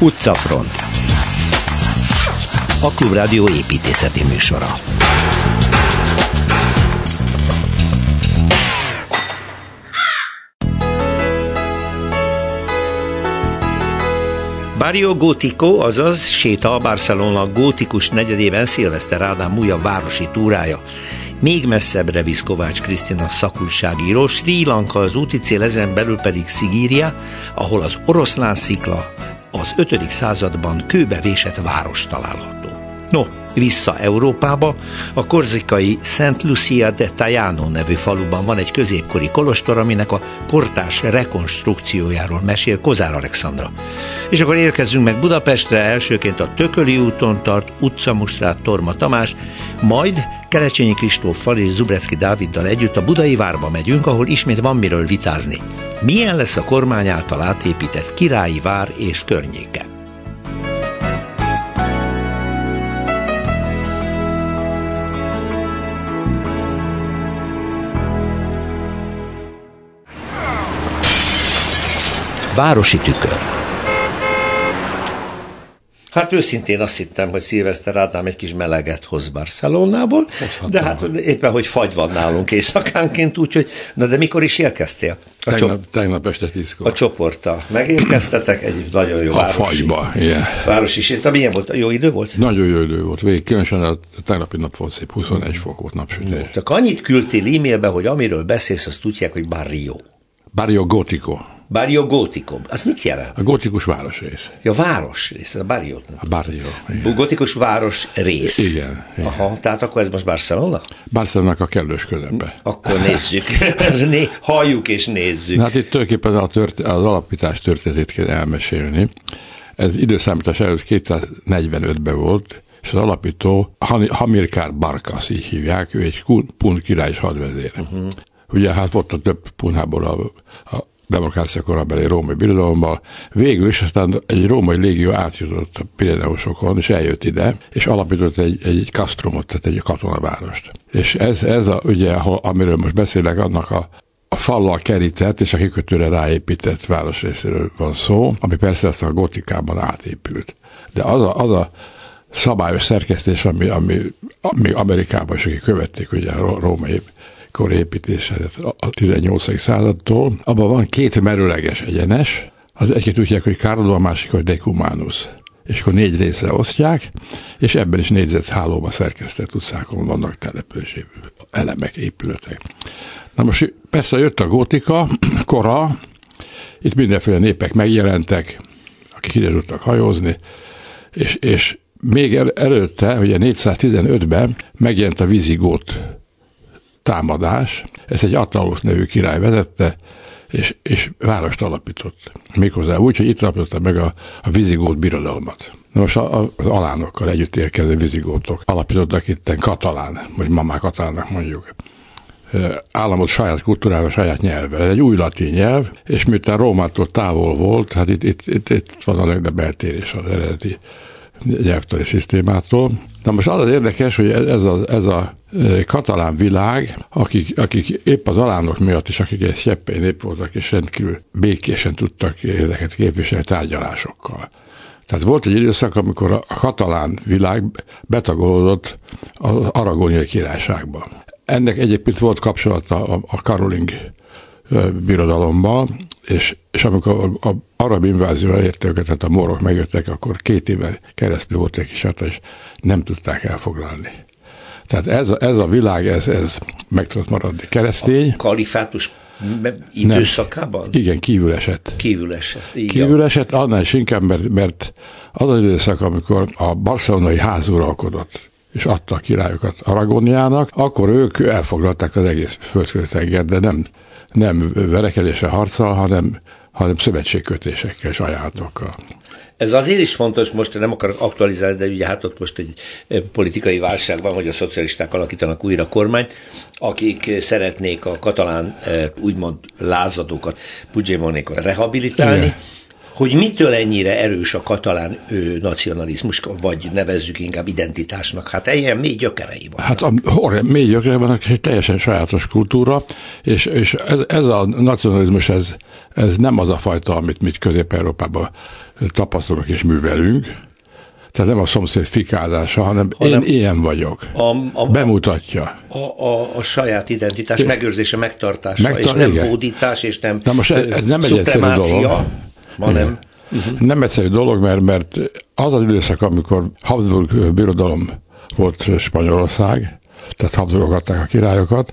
Utcafront A Klubrádió építészeti műsora Barrio Gótico, azaz séta a Barcelona gótikus negyedében Szilveszter Ádám újabb városi túrája. Még messzebbre visz Kovács Krisztina szakulságíró, Sri Lanka az úti cél, ezen belül pedig Szigíria, ahol az oroszlán szikla az 5. században kőbe vésett város található. No, vissza Európába, a korzikai Szent Lucia de Tajano nevű faluban van egy középkori kolostor, aminek a kortás rekonstrukciójáról mesél Kozár Alexandra. És akkor érkezünk meg Budapestre, elsőként a Tököli úton tart utcamustrát Torma Tamás, majd Kerecsényi Kristóffal és Zubrecki Dáviddal együtt a Budai Várba megyünk, ahol ismét van miről vitázni. Milyen lesz a kormány által átépített királyi vár és környéke? Városi tükör. Hát őszintén azt hittem, hogy Szilveszter Ádám egy kis meleget hoz Barcelonából, de hát éppen, hogy fagy van nálunk éjszakánként, úgyhogy, na de mikor is érkeztél? A tegnap, csop- tegnap este tízkor. A csoporttal. Megérkeztetek egy nagyon jó a városi. fagyba, igen. Városi séta. Milyen volt? Jó idő volt? Nagyon jó idő volt. Végig különösen a tegnapi nap volt szép, 21 fok volt napsütés. No, csak annyit küldtél e-mailbe, hogy amiről beszélsz, azt tudják, hogy Barrio. Barrio Gótico. Barrio Gótico. Az mit jelent? A gótikus városrész. Ja, városrész, a Barrio. A Barrio. Igen. Gótikus város rész. Igen, igen. Aha, tehát akkor ez most Barcelona? Barcelona a kellős közepbe. Akkor nézzük. Né, halljuk és nézzük. Hát itt tulajdonképpen a tört, az alapítás történetét kell elmesélni. Ez időszámítás előtt 245-ben volt, és az alapító Hamilkár Barkas, így hívják, ő egy pun király hadvezér. Uh-huh. Ugye hát volt a több punhából a, a demokrácia korabeli római birodalomban. Végül is aztán egy római légió átjutott a Pirineusokon, és eljött ide, és alapított egy, egy kasztrumot, tehát egy katonavárost. És ez, ez a, ugye, amiről most beszélek, annak a, a fallal kerített és a kikötőre ráépített városrészéről van szó, ami persze ezt a gotikában átépült. De az a, az a szabályos szerkesztés, ami, ami, ami Amerikában is, követték ugye a római kor építése a 18. századtól. Abban van két merőleges egyenes, az egyik úgy hívják, hogy Carlo, a másik, hogy Decumanus és akkor négy részre osztják, és ebben is négyzet hálóba szerkesztett utcákon vannak települési elemek, épületek. Na most persze jött a gótika, kora, itt mindenféle népek megjelentek, akik ide tudtak hajózni, és, és még el, előtte, ugye 415-ben megjelent a vizigót támadás, ezt egy Attalus nevű király vezette, és, és várost alapított. Méghozzá úgy, hogy itt alapította meg a, a vizigót birodalmat. Na most a, az alánokkal együtt érkező vizigótok alapítottak itt katalán, vagy mamá katalánnak mondjuk államot saját kultúrával, saját nyelvvel. Ez egy új latin nyelv, és miután Rómától távol volt, hát itt, itt, itt, itt van a legnagyobb eltérés az eredeti nyelvtani szisztémától. Na most az az érdekes, hogy ez a, ez a e, katalán világ, akik, akik épp az alánok miatt is, akik egy szeppei nép voltak, és rendkívül békésen tudtak ezeket képviselni tárgyalásokkal. Tehát volt egy időszak, amikor a katalán világ betagolódott az aragóniai királyságba. Ennek egyébként volt kapcsolata a, a Karoling birodalommal, és, és amikor a, a arab invázió elérte őket, tehát a morok megjöttek, akkor két éven keresztül volt egy kis és nem tudták elfoglalni. Tehát ez, a, ez a világ, ez, ez meg tudott maradni. Keresztény. A kalifátus időszakában? Nem. Igen, kívül esett. Kívül esett. Igen. Kívül esett, annál is inkább, mert, mert az az időszak, amikor a barcelonai ház uralkodott, és adta a királyokat Aragóniának, akkor ők elfoglalták az egész földkötenger, de nem, nem verekedése harccal, hanem, hanem szövetségkötésekkel és ajánlatokkal. Ez azért is fontos, most nem akarok aktualizálni, de ugye hát ott most egy eh, politikai válság van, hogy a szocialisták alakítanak újra kormányt, akik szeretnék a katalán eh, úgymond lázadókat, Puigdemontékat rehabilitálni, Igen hogy mitől ennyire erős a katalán ő, nacionalizmus, vagy nevezzük inkább identitásnak? Hát ilyen mély gyökerei van. Hát a mély gyökerei vannak, egy teljesen sajátos kultúra, és, és ez, ez a nacionalizmus, ez, ez nem az a fajta, amit mit Közép-Európában tapasztalunk és művelünk, tehát nem a szomszéd fikázása, hanem, hanem én ilyen vagyok. A, a, Bemutatja. A, a, a saját identitás megőrzése, megtartása, Megtar- és nem igen. hódítás, és nem Na most ez nem egy egyszerű dolog. Uh-huh. Nem egyszerű dolog, mert, mert az az időszak, amikor Habsburg birodalom volt Spanyolország, tehát Habsburgok adták a királyokat,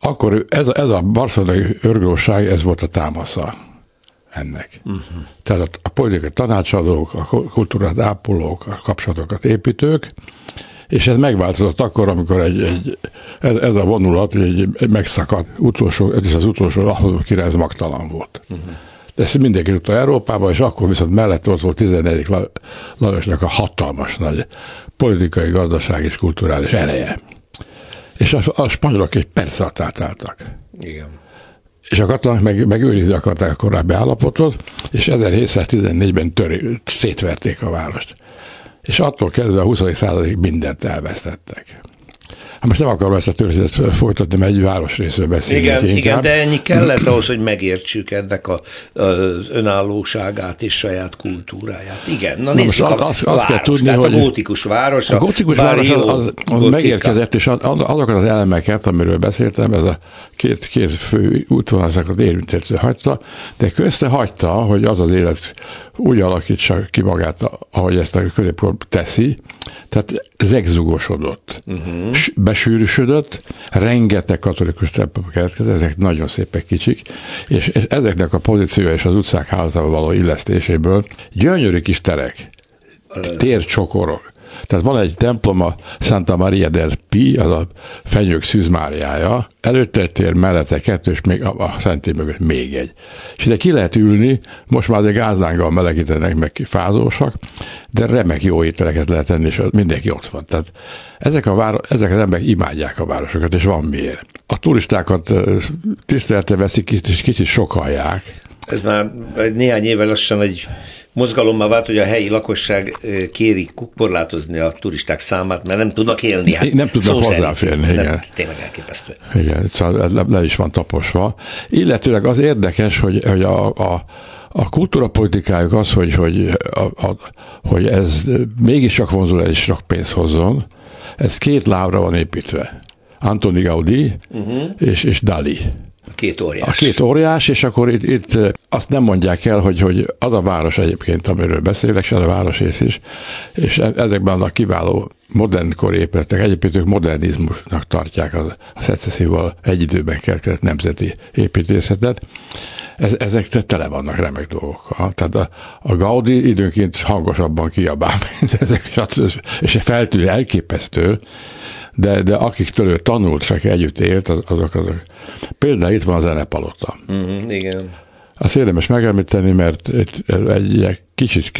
akkor ez, ez a barcelonai örgóság, ez volt a támasza ennek. Uh-huh. Tehát a, a politikai tanácsadók, a kultúrát ápolók, a kapcsolatokat építők, és ez megváltozott akkor, amikor egy, egy, ez, ez a vonulat egy, egy megszakadt, utolsó, ez az utolsó ahhoz király, ez magtalan volt. Uh-huh. De ezt mindenki tudta Európába, és akkor viszont mellett ott volt 14. Lajosnak a hatalmas nagy politikai, gazdaság és kulturális ereje. És a, a spanyolok egy perc alatt átálltak. Igen és a katonák meg, megőrizni akarták a korábbi állapotot, és 1714-ben tör, szétverték a várost. És attól kezdve a 20. századig mindent elvesztettek. Hát most nem akarom ezt a történetet folytatni, mert egy városrészről beszélünk Igen, inkább. igen, de ennyi kellett ahhoz, hogy megértsük ennek a, az önállóságát és saját kultúráját. Igen, na, na most az, a az, kell tudni, hogy a gótikus város. A gótikus város az, az, az megérkezett, és azokat az elemeket, amiről beszéltem, ez a két, két fő útvonalszakot érintető hagyta, de közte hagyta, hogy az az élet úgy alakítsa ki magát, ahogy ezt a középkor teszi, tehát zegzugosodott, uh-huh. besűrűsödött, rengeteg katolikus templom keletkezett, ezek nagyon szépek kicsik, és ezeknek a pozíciója és az utcák házával való illesztéséből gyönyörű kis terek, tércsokorok, tehát van egy templom, a Santa Maria del Pi, az a fenyők szűzmáriája, előtte tér mellette kettő, és még a, a szentély mögött még egy. És ide ki lehet ülni, most már egy gázlánggal melegítenek, meg fázósak, de remek jó ételeket lehet enni, és mindenki ott van. Tehát ezek, a váro- ezek az emberek imádják a városokat, és van miért. A turistákat tisztelte veszik, és kicsit sokalják. Ez már néhány éve lassan egy mozgalommal vált, hogy a helyi lakosság kéri korlátozni a turisták számát, mert nem tudnak élni. Hát nem tudnak hozzáférni, igen. Tényleg elképesztő. Igen, szóval le, le is van taposva. Illetőleg az érdekes, hogy, hogy a, a a kultúrapolitikájuk az, hogy, hogy, a, a, hogy ez mégiscsak vonzul el és sok pénzt hozzon, ez két lábra van építve. Antoni Gaudi uh-huh. és, és Dali. Két óriás. A két óriás, és akkor itt, itt azt nem mondják el, hogy, hogy az a város egyébként, amiről beszélek, és az a városrész is, és e- ezekben a kiváló modernkor épületek, egyébként ők modernizmusnak tartják az, a szecesszióval egy időben keletkezett nemzeti építészetet. Ez, ezek tele vannak remek dolgokkal. Tehát a, a Gaudi időnként hangosabban kiabál, mint ezek, és feltűnő elképesztő, de, de akik tőle tanult, csak együtt élt, azok, azok. Például itt van a zenepalota. Uh-huh, igen. Azt érdemes megemlíteni, mert egy, egy kicsit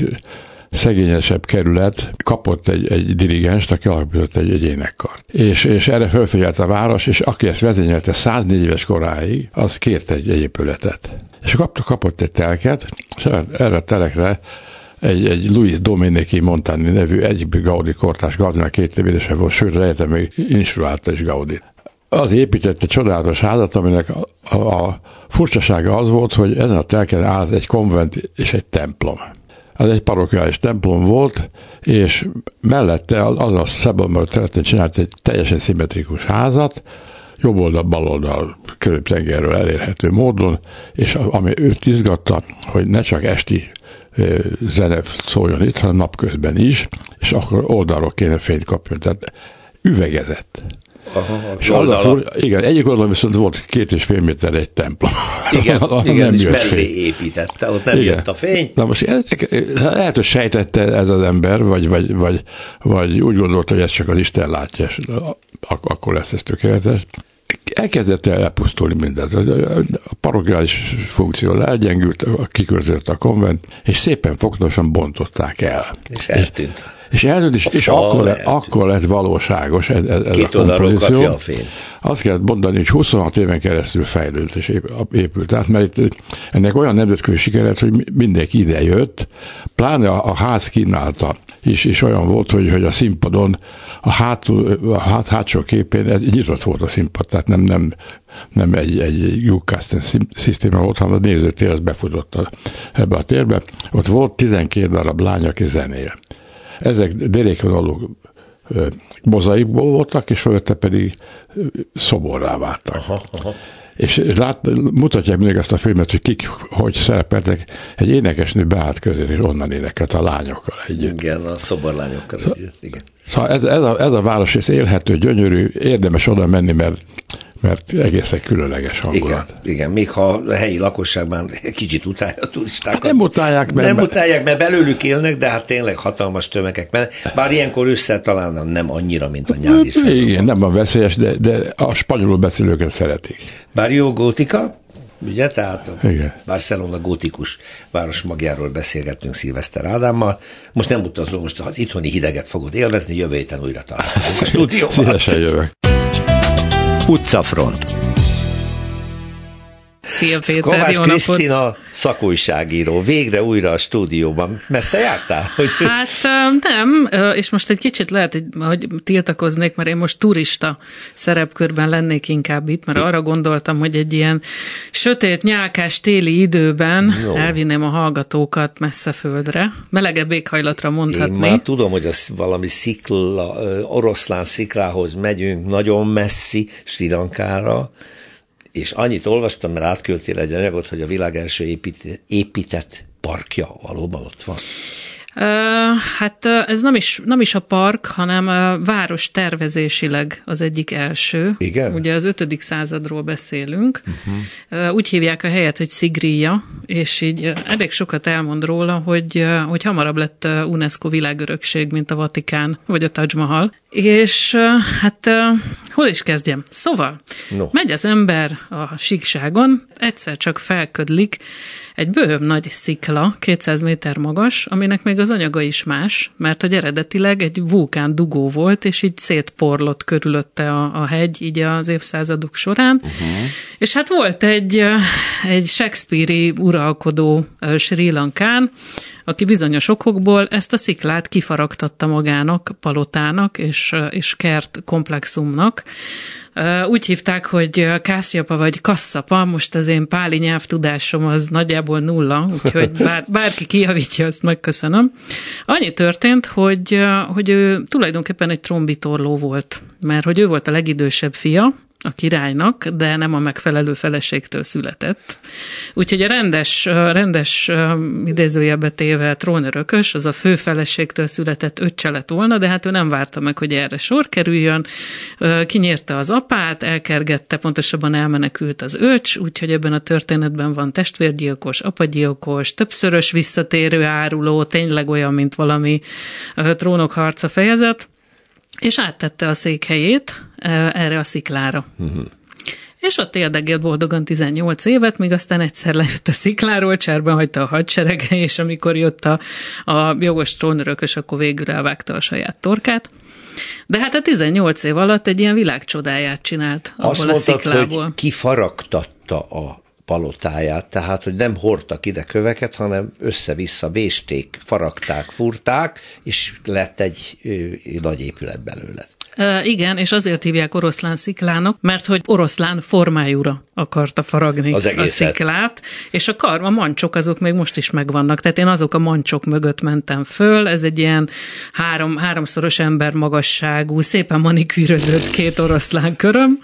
szegényesebb kerület kapott egy, egy dirigenst, aki alapított egy, egy énekkart. És, és erre felfigyelt a város, és aki ezt vezényelte 104 éves koráig, az kért egy, egy épületet. És kapott, kapott egy telket, és erre a telekre egy, egy Luis Dominici Montani nevű egyik Gaudi kortás, Gaudinak két nevédese volt, sőt, rejte még instruálta is Gaudi. Az építette csodálatos házat, aminek a, a, furcsasága az volt, hogy ezen a telken állt egy konvent és egy templom. Ez egy parokiális templom volt, és mellette az, a Szebonban területén csinált egy teljesen szimmetrikus házat, jobb oldal, bal oldal tengerről elérhető módon, és ami őt izgatta, hogy ne csak esti zene szóljon itt, hanem napközben is, és akkor oldalról kéne fényt kapni. Tehát üvegezett. Aha, és az a fur, igen, egyik oldalon viszont volt két és fél méter egy templom. Igen, igen és mellé fény. építette, ott nem igen. jött a fény. Na most lehet, hogy sejtette ez az ember, vagy, vagy, vagy, vagy úgy gondolta, hogy ez csak az Isten látja, és akkor lesz ez tökéletes. Elkezdett el elpusztulni mindez. A parokiális funkció elgyengült, kiköltözött a konvent, és szépen fogtosan bontották el. És eltűnt. És eltűnt, és, és akkor, lett, akkor lett valóságos ez, ez Két a kompozíció. a fényt. Azt kellett mondani, hogy 26 éven keresztül fejlődött és épült át, mert itt ennek olyan nemzetközi siker lett, hogy mindenki ide jött, pláne a, a ház kínálta is, és olyan volt, hogy, hogy a színpadon a, hátul, a hát, hátsó képén egy nyitott volt a színpad, tehát nem, nem, nem egy, egy Newcastle szisztéma volt, hanem a nézőtér az befutott a, ebbe a térbe. Ott volt 12 darab lány, aki zenél. Ezek derékvonalú mozaikból voltak, és fölötte pedig szoborrá váltak. Aha, aha. És lát, mutatják még ezt a filmet, hogy kik hogy szerepeltek. Egy énekesnő beállt közé, és onnan énekelt a lányokkal együtt. Igen, a szoborlányokkal szóval, együtt. Igen. Szóval ez, ez, a, ez a város ez élhető, gyönyörű, érdemes oda menni, mert mert egészen különleges hangulat. Igen, igen, még ha a helyi lakosságban kicsit utálja a turistákat. Nem utálják, mert... Nem utálják, mert belőlük élnek, de hát tényleg hatalmas tömegek. Mert bár ilyenkor össze talán nem annyira, mint a nyári szezonban. Igen, nem van veszélyes, de, de a spanyolul beszélőket szeretik. Bár jó gótika, ugye, tehát a Igen. Barcelona gótikus város magjáról beszélgettünk Szilveszter Ádámmal. Most nem utazom, most az itthoni hideget fogod élvezni, jövő héten újra találkozunk a stúdióban. Szívesen jövök. Utcafront. Szia Péter, Kovács jó Krisztina szakújságíró, végre újra a stúdióban. Messze jártál? Hogy... Hát nem, és most egy kicsit lehet, hogy, hogy tiltakoznék, mert én most turista szerepkörben lennék inkább itt, mert arra gondoltam, hogy egy ilyen sötét, nyálkás téli időben Jó. elvinném a hallgatókat messze földre, melegebb éghajlatra mondhatni. Én már tudom, hogy az valami szikla, oroszlán sziklához megyünk, nagyon messzi, Sri Lankára, és annyit olvastam, mert átküldtél egy anyagot, hogy a világ első épített, épített parkja valóban ott van. Hát ez nem is, nem is a park, hanem a város tervezésileg az egyik első. Igen? Ugye az ötödik századról beszélünk. Uh-huh. Úgy hívják a helyet, hogy Szigria, és így elég sokat elmond róla, hogy, hogy hamarabb lett UNESCO világörökség, mint a Vatikán, vagy a Taj Mahal. És hát hol is kezdjem? Szóval, no. megy az ember a síkságon, egyszer csak felködlik, egy bőhöm nagy szikla, 200 méter magas, aminek még az anyaga is más, mert hogy eredetileg egy vulkán dugó volt, és így szétporlott körülötte a, a hegy így az évszázadok során. Uh-huh. És hát volt egy, egy Shakespeare-i uralkodó Sri Lankán, aki bizonyos okokból ezt a sziklát kifaragtatta magának, palotának és, és kert komplexumnak, úgy hívták, hogy Kászjapa vagy Kasszapa, most az én páli nyelvtudásom az nagyjából nulla, úgyhogy bár, bárki kijavítja, azt megköszönöm. Annyi történt, hogy, hogy ő tulajdonképpen egy trombitorló volt, mert hogy ő volt a legidősebb fia, a királynak, de nem a megfelelő feleségtől született. Úgyhogy a rendes, rendes idézőjelbe téve trónörökös, az a fő feleségtől született öccse lett volna, de hát ő nem várta meg, hogy erre sor kerüljön. Kinyírta az apát, elkergette, pontosabban elmenekült az öcs, úgyhogy ebben a történetben van testvérgyilkos, apagyilkos, többszörös visszatérő áruló, tényleg olyan, mint valami trónok harca fejezet és áttette a székhelyét erre a sziklára. Uh-huh. És ott érdegélt boldogan 18 évet, míg aztán egyszer lejött a szikláról, cserben hagyta a hadserege, és amikor jött a, a jogos trónörökös, akkor végül elvágta a saját torkát. De hát a 18 év alatt egy ilyen világcsodáját csinált abból Azt a mondtad, sziklából. hogy kifaragtatta a palotáját, tehát hogy nem hordtak ide köveket, hanem össze-vissza vésték, faragták, furták, és lett egy nagy épület belőle. E, igen, és azért hívják oroszlán sziklának, mert hogy oroszlán formájúra akarta faragni az a sziklát, és a kar, a mancsok azok még most is megvannak, tehát én azok a mancsok mögött mentem föl, ez egy ilyen három, háromszoros ember magasságú, szépen manikűrözött két oroszlán köröm,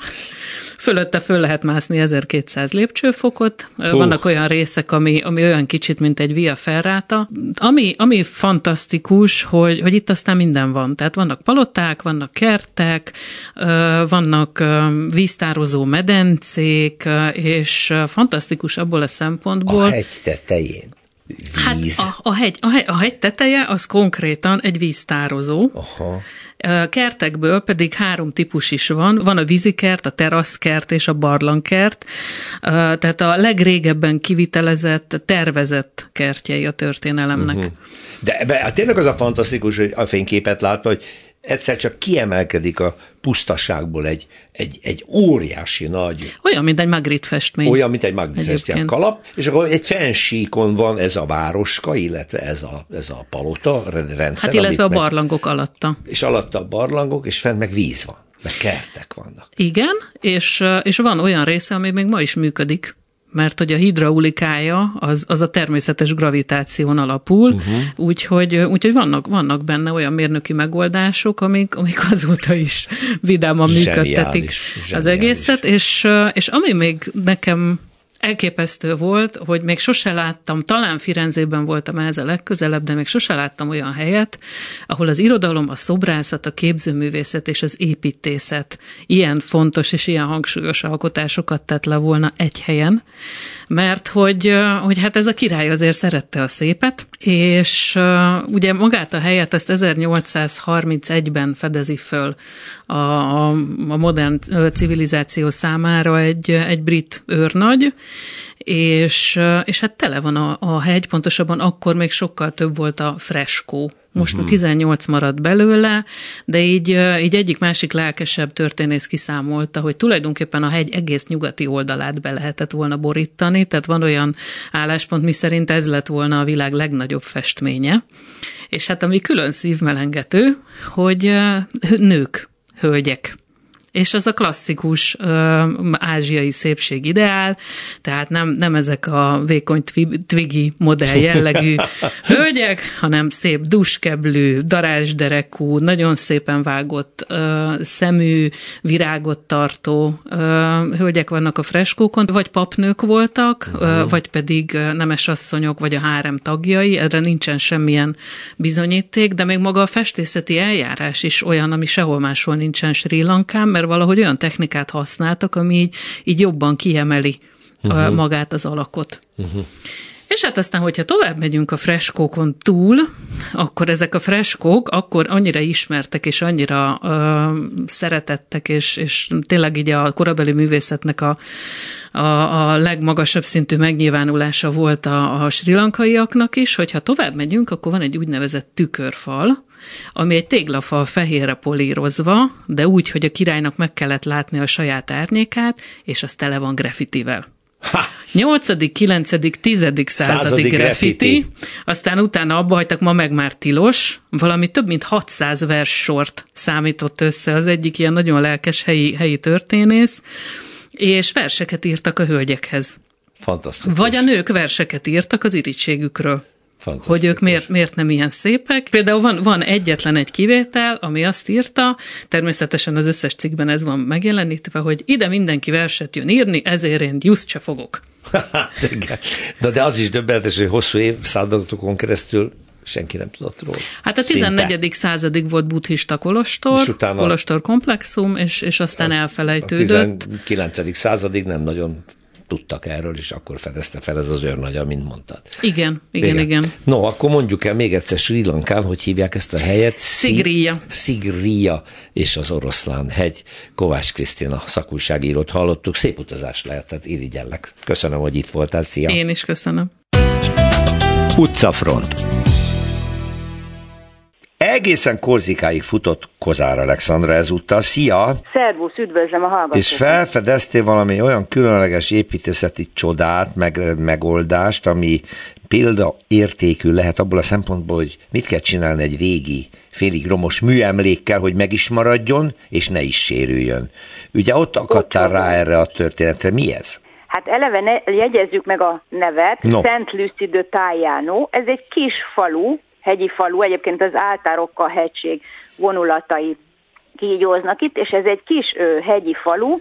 Fölötte föl lehet mászni 1200 lépcsőfokot, Hú. vannak olyan részek, ami, ami olyan kicsit, mint egy via ferráta. Ami, ami fantasztikus, hogy, hogy itt aztán minden van. Tehát vannak paloták, vannak kertek, vannak víztározó medencék, és fantasztikus abból a szempontból. A hegy tetején víz? Hát a, a, hegy, a, hegy, a hegy teteje az konkrétan egy víztározó. Aha. Kertekből pedig három típus is van. Van a vízikert, a teraszkert és a barlangkert. Tehát a legrégebben kivitelezett, tervezett kertjei a történelemnek. Uh-huh. De, de hát tényleg az a fantasztikus, hogy a fényképet látva, hogy egyszer csak kiemelkedik a pusztaságból egy, egy, egy óriási nagy... Olyan, mint egy Magritte festmény. Olyan, mint egy Magritte festmény kalap, és akkor egy fensíkon van ez a városka, illetve ez a, ez a palota rendszer. Hát illetve a barlangok meg, alatta. És alatta a barlangok, és fent meg víz van, meg kertek vannak. Igen, és, és van olyan része, ami még ma is működik mert hogy a hidraulikája az, az a természetes gravitáción alapul, uh-huh. úgyhogy, úgyhogy vannak, vannak benne olyan mérnöki megoldások, amik, amik azóta is vidáman működtetik zseniális, az egészet, és, és ami még nekem elképesztő volt, hogy még sose láttam, talán Firenzében voltam ehhez a legközelebb, de még sose láttam olyan helyet, ahol az irodalom, a szobrászat, a képzőművészet és az építészet ilyen fontos és ilyen hangsúlyos alkotásokat tett le volna egy helyen, mert hogy, hogy hát ez a király azért szerette a szépet, és ugye magát a helyet ezt 1831-ben fedezi föl a, a modern civilizáció számára egy, egy brit őrnagy, és, és hát tele van a, a hegy, pontosabban akkor még sokkal több volt a freskó. Most uh-huh. 18 maradt belőle, de így, így egyik másik lelkesebb történész kiszámolta, hogy tulajdonképpen a hegy egész nyugati oldalát be lehetett volna borítani, tehát van olyan álláspont, mi szerint ez lett volna a világ legnagyobb festménye. És hát ami külön szívmelengető, hogy nők, hölgyek és ez a klasszikus ö, ázsiai szépség ideál, tehát nem, nem ezek a vékony twiggy modell jellegű hölgyek, hanem szép duskeblű, darázsderekú, nagyon szépen vágott ö, szemű, virágot tartó ö, hölgyek vannak a freskókon, vagy papnők voltak, uh-huh. ö, vagy pedig nemes asszonyok, vagy a hárem tagjai, erre nincsen semmilyen bizonyíték, de még maga a festészeti eljárás is olyan, ami sehol máshol nincsen Sri Lankán, mert mert valahogy olyan technikát használtak, ami így, így jobban kiemeli uh-huh. magát az alakot. Uh-huh. És hát aztán, hogyha tovább megyünk a freskókon túl, akkor ezek a freskók akkor annyira ismertek, és annyira ö, szeretettek, és, és tényleg így a korabeli művészetnek a, a, a legmagasabb szintű megnyilvánulása volt a, a sri lankaiaknak is, hogyha tovább megyünk, akkor van egy úgynevezett tükörfal, ami egy téglafal fehérre polírozva, de úgy, hogy a királynak meg kellett látni a saját árnyékát, és az tele van graffitivel. 8., 9., 10. századi graffiti, aztán utána abba hagytak, ma meg már tilos, valami több mint 600 vers sort számított össze az egyik ilyen nagyon lelkes helyi, helyi történész, és verseket írtak a hölgyekhez. Fantasztikus. Vagy a nők verseket írtak az irítségükről. Hogy ők miért, miért nem ilyen szépek. Például van, van egyetlen egy kivétel, ami azt írta, természetesen az összes cikkben ez van megjelenítve, hogy ide mindenki verset jön írni, ezért én just se fogok. de, de az is döbbenetes, hogy hosszú évszázadokon keresztül senki nem tudott róla. Hát a 14. Szinte. századig volt buddhista kolostor, és utána kolostor komplexum, és, és aztán elfelejtődött. A 19. századig nem nagyon tudtak erről, és akkor fedezte fel ez az őrnagy, mint mondtad. Igen, igen, igen, igen. No, akkor mondjuk el még egyszer Sri Lankán, hogy hívják ezt a helyet? Szigria. Szigria és az oroszlán hegy. Kovács Krisztina szakújságírót hallottuk. Szép utazás lehetett, irigyellek. Köszönöm, hogy itt voltál. Szia! Én is köszönöm. Utcafront Egészen Korzikáig futott Kozár Alexandra ezúttal. Szia! Szervusz, üdvözlöm a hallgatókat! És felfedeztél valami olyan különleges építészeti csodát, meg, megoldást, ami példaértékű lehet abból a szempontból, hogy mit kell csinálni egy régi, félig romos műemlékkel, hogy meg is maradjon, és ne is sérüljön. Ugye ott akadtál rá erre a történetre. Mi ez? Hát eleve ne, jegyezzük meg a nevet, no. Szent Lucy de Tajano. Ez egy kis falu, hegyi falu, egyébként az Áltárokkal hegység vonulatai kígyóznak itt, és ez egy kis hegyi falu,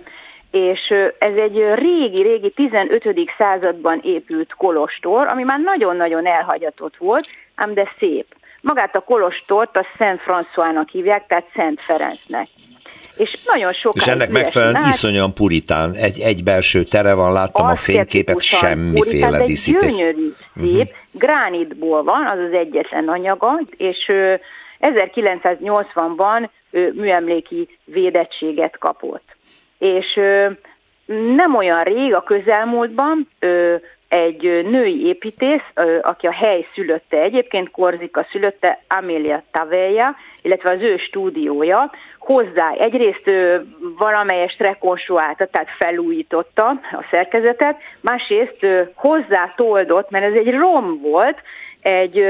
és ez egy régi-régi 15. században épült kolostor, ami már nagyon-nagyon elhagyatott volt, ám de szép. Magát a kolostort a Szent François-nak hívják, tehát Szent Ferencnek. És nagyon sok. És ennek megfelelően iszonyan puritán, egy, egy belső tere van, láttam a fényképet, semmiféle díszítés. gyönyörű, szép, uh-huh. gránitból van, az az egyetlen anyaga, és 1980-ban műemléki védettséget kapott. És nem olyan rég, a közelmúltban egy női építész, aki a hely szülötte egyébként, Korzika szülötte, Amelia Taveja, illetve az ő stúdiója, hozzá egyrészt valamelyest rekonstruálta, tehát felújította a szerkezetet, másrészt hozzá toldott, mert ez egy rom volt, egy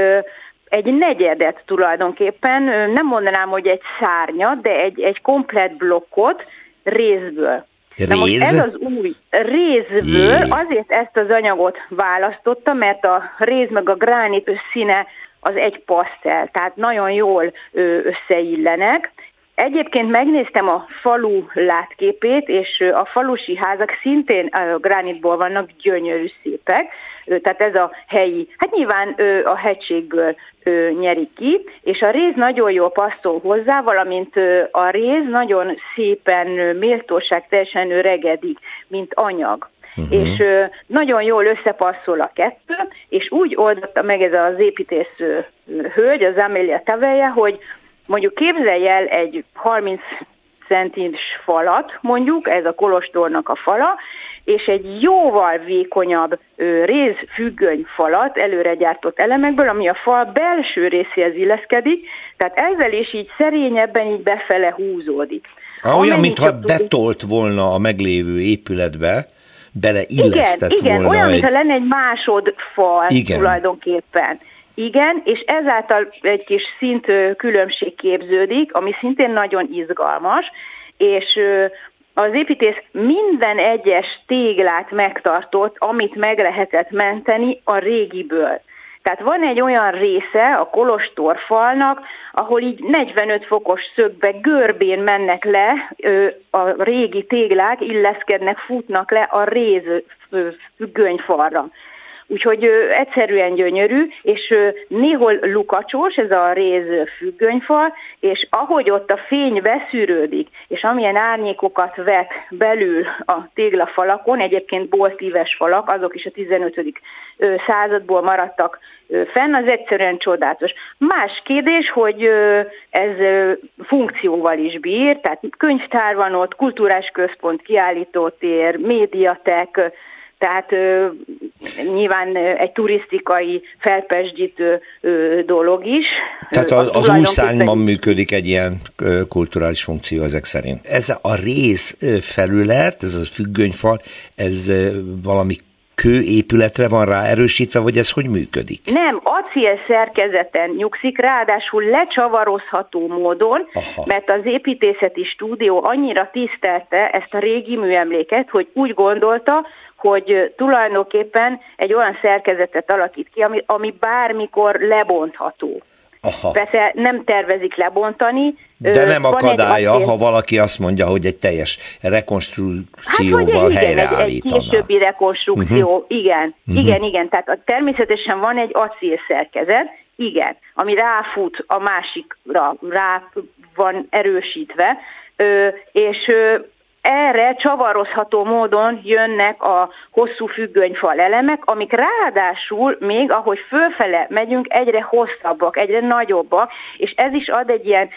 egy negyedet tulajdonképpen, nem mondanám, hogy egy szárnyat, de egy, egy komplet blokkot részből. Réz? Na most ez az új rézből, Jé. azért ezt az anyagot választotta, mert a réz meg a gránit színe az egy pasztel, tehát nagyon jól összeillenek. Egyébként megnéztem a falu látképét, és a falusi házak szintén a gránitból vannak, gyönyörű szépek, tehát ez a helyi, hát nyilván a hegységből nyeri ki, és a réz nagyon jól passzol hozzá, valamint a réz nagyon szépen méltóság teljesen öregedik, mint anyag. Uh-huh. És ö, nagyon jól összepasszol a kettő, és úgy oldotta meg ez az építész ö, hölgy, az Amelia Taveja, hogy mondjuk képzelj el egy 30 centis falat, mondjuk, ez a kolostornak a fala, és egy jóval vékonyabb rézfüggöny falat előre gyártott elemekből, ami a fal belső részéhez illeszkedik, tehát ezzel is így szerényebben így befele húzódik. Ah, olyan, mintha betolt volna a meglévő épületbe, beleillesztett igen, volna. Igen, olyan, egy... mintha lenne egy másodfal igen. tulajdonképpen. Igen, és ezáltal egy kis szint különbség képződik, ami szintén nagyon izgalmas, és az építész minden egyes téglát megtartott, amit meg lehetett menteni a régiből. Tehát van egy olyan része a kolostorfalnak, ahol így 45 fokos szögbe görbén mennek le a régi téglák, illeszkednek, futnak le a réz függönyfalra. Úgyhogy egyszerűen gyönyörű, és néhol lukacsos ez a réz függönyfal, és ahogy ott a fény beszűrődik, és amilyen árnyékokat vet belül a téglafalakon, egyébként boltíves falak, azok is a 15. Ö, századból maradtak fenn, az egyszerűen csodálatos. Más kérdés, hogy ez funkcióval is bír, tehát könyvtár van ott, kulturális központ, kiállítótér, médiatek, tehát ö, nyilván egy turisztikai felpesdítő ö, dolog is. Tehát az, az újszányban működik egy ilyen kulturális funkció ezek szerint. Ez a rész felület, ez a függönyfal, ez valami kőépületre van rá erősítve, vagy ez hogy működik? Nem, acél szerkezeten nyugszik, ráadásul lecsavarozható módon, Aha. mert az építészeti stúdió annyira tisztelte ezt a régi műemléket, hogy úgy gondolta, hogy tulajdonképpen egy olyan szerkezetet alakít ki, ami, ami bármikor lebontható. Aha. Persze nem tervezik lebontani. De nem akadálya, acél... ha valaki azt mondja, hogy egy teljes rekonstrukcióval hát, helyreállítaná. Egy, egy későbbi rekonstrukció, uh-huh. igen, uh-huh. igen, igen. Tehát természetesen van egy acél szerkezet, igen, ami ráfut a másikra, rá van erősítve, és erre csavarozható módon jönnek a hosszú függönyfal elemek, amik ráadásul még ahogy fölfele megyünk, egyre hosszabbak, egyre nagyobbak, és ez is ad egy ilyen